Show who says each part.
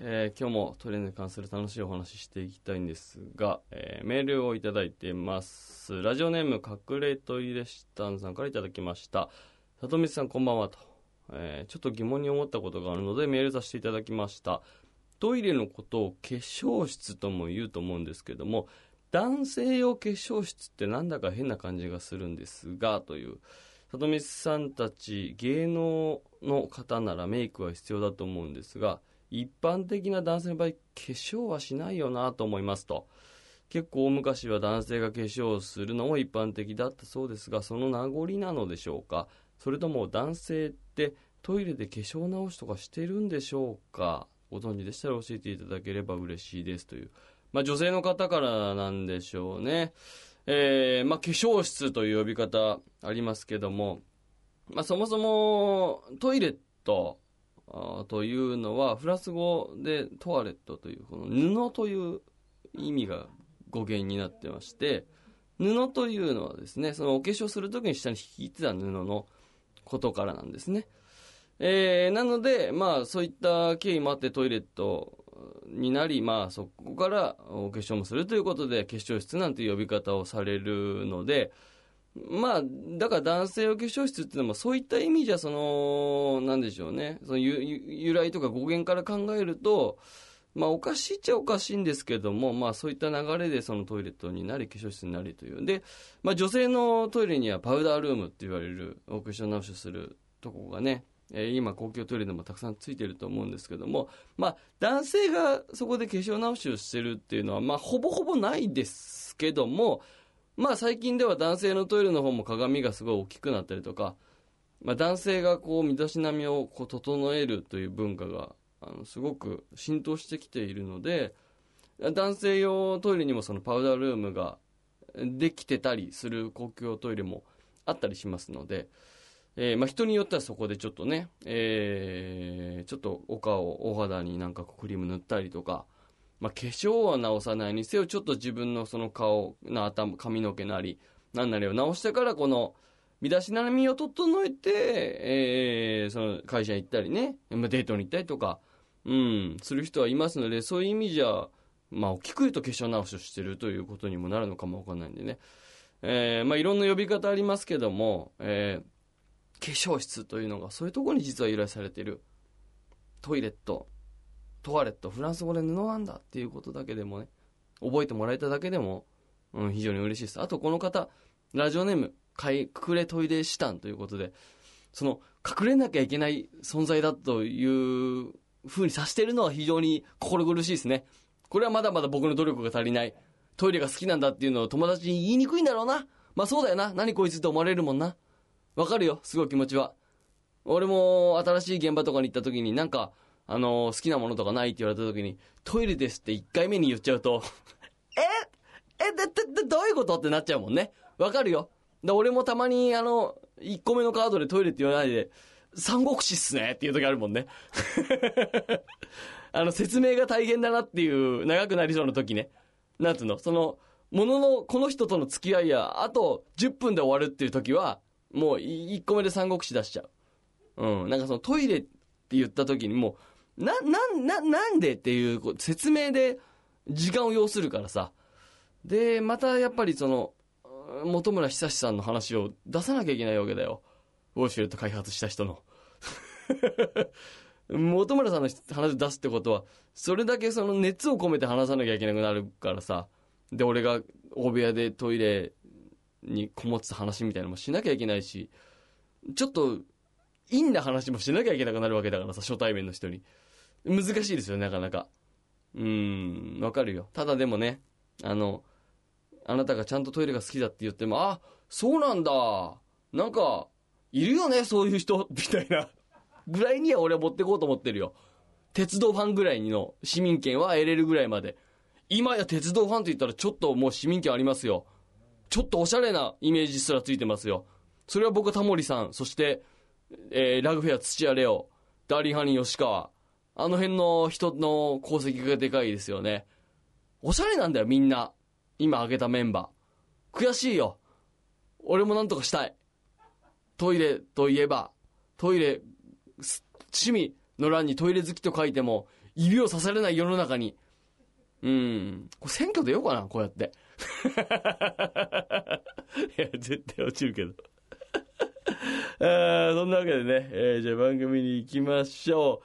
Speaker 1: えー今日もトイレに関する楽しいお話ししていきたいんですが、えーメールをいただいてます。ラジオネーム、隠れトイレシタンさんからいただきました。里光さんこんばんはと、えーちょっと疑問に思ったことがあるのでメールさせていただきました。トイレのことを化粧室とも言うと思うんですけども、男性用化粧室ってなんだか変な感じがするんですが、という。里光さんたち芸能の方ならメイクは必要だと思うんですが、一般的な男性の場合、化粧はしないよなと思いますと。結構大昔は男性が化粧をするのも一般的だったそうですが、その名残なのでしょうか？それとも男性ってトイレで化粧直しとかしてるんでしょうか？ご存知でしたら教えていただければ嬉しいですという。まあ女性の方からなんでしょうね。えー、まあ化粧室という呼び方ありますけども、まあそもそもトイレットあーというのはフランス語でトワレットというこの布という意味が語源になってまして布というのはですねそのお化粧する時に下に引いてた布のことからなんですね、えーなのでまあそういった経緯もあってトイレットになりまあそこからお化粧もするということで化粧室なんて呼び方をされるのでまあ、だから男性用化粧室っていうのもそういった意味じゃ、その、なんでしょうね。その由来とか語源から考えると、まあおかしいっちゃおかしいんですけども、まあそういった流れでそのトイレットになり、化粧室になりという。で、まあ女性のトイレにはパウダールームって言われるお化粧直しをするとこがね、えー今公共トイレでもたくさんついてると思うんですけども、まあ男性がそこで化粧直しをしてるっていうのは、まあほぼほぼないですけども、まあ最近では男性のトイレの方も鏡がすごい大きくなったりとか、まあ男性がこう身だしなみをこう整えるという文化があのすごく浸透してきているので、男性用トイレにもそのパウダールームができてたりする公共トイレもあったりしますので、えーまあ人によってはそこでちょっとね、えーちょっとお顔、お肌になんかクリーム塗ったりとか、まあ、化粧は直さないにせよ、ちょっと自分のその顔の頭、髪の毛なり、なんなりを直してから、この、身だしなみを整えて、えーその会社行ったりね、まデートに行ったりとか、うん、する人はいますので、そういう意味じゃ、まあ、大きく言うと化粧直しをしてるということにもなるのかもわかんないんでね。えーまあ、いろんな呼び方ありますけども、えー化粧室というのが、そういうところに実は由来されている。トイレット、トワレット、フランス語で布なんだっていうことだけでもね、覚えてもらえただけでも、うん、非常に嬉しいです。あと、この方、ラジオネーム、かい、隠れトイレシタンということで、その、隠れなきゃいけない存在だという風にさしてるのは非常に心苦しいですね。これはまだまだ僕の努力が足りない。トイレが好きなんだっていうのを友達に言いにくいんだろうな。まあそうだよな。何こいつって思われるもんな。わかるよ。すごい気持ちは。俺も新しい現場とかに行った時になんか、あの好きなものとかないって言われた時に、トイレですって1回目に言っちゃうと、え？え、だ、だ、だ、どういうこと？ってなっちゃうもんね。わかるよ。だ俺もたまに、あの、1個目のカードでトイレって言わないで、三国志っすねっていう時あるもんね。あの、説明が大変だなっていう、長くなりそうな時ね。なんつうの、その、ものの、この人との付き合いや、あと10分で終わるっていう時は、もう1個目で三国志出しちゃう。うん。なんかそのトイレって言った時にもう、な、な、な、なんでっていう説明で時間を要するからさ。で、またやっぱりその、本村久志さんの話を出さなきゃいけないわけだよ。ウォシュレット開発した人の。本村さんの話を出すってことは、それだけその熱を込めて話さなきゃいけなくなるからさ。で、俺が大部屋でトイレにこもってた話みたいなのもしなきゃいけないし、ちょっと、陰な話もしなきゃいけなくなるわけだからさ、初対面の人に。難しいですよ、なかなか。うん、わかるよ。ただでもね、あの、あなたがちゃんとトイレが好きだって言っても、あ、そうなんだ。なんか、いるよね、そういう人、みたいな。ぐらいには俺は持ってこうと思ってるよ。鉄道ファンぐらいの市民権は得れるぐらいまで。今や鉄道ファンと言ったらちょっともう市民権ありますよ。ちょっとおしゃれなイメージすらついてますよ。それは僕はタモリさん、そして、えーラグフェア土屋レオ、ダーリンハニー吉川、あの辺の人の功績がでかいですよね。おしゃれなんだよ、みんな。今挙げたメンバー。悔しいよ。俺もなんとかしたい。トイレといえば、トイレ、趣味の欄にトイレ好きと書いても、指を刺されない世の中に。うん。これ選挙出ようかな、こうやって。いや、絶対落ちるけど。あそんなわけでね、えーじゃあ番組に行きましょう。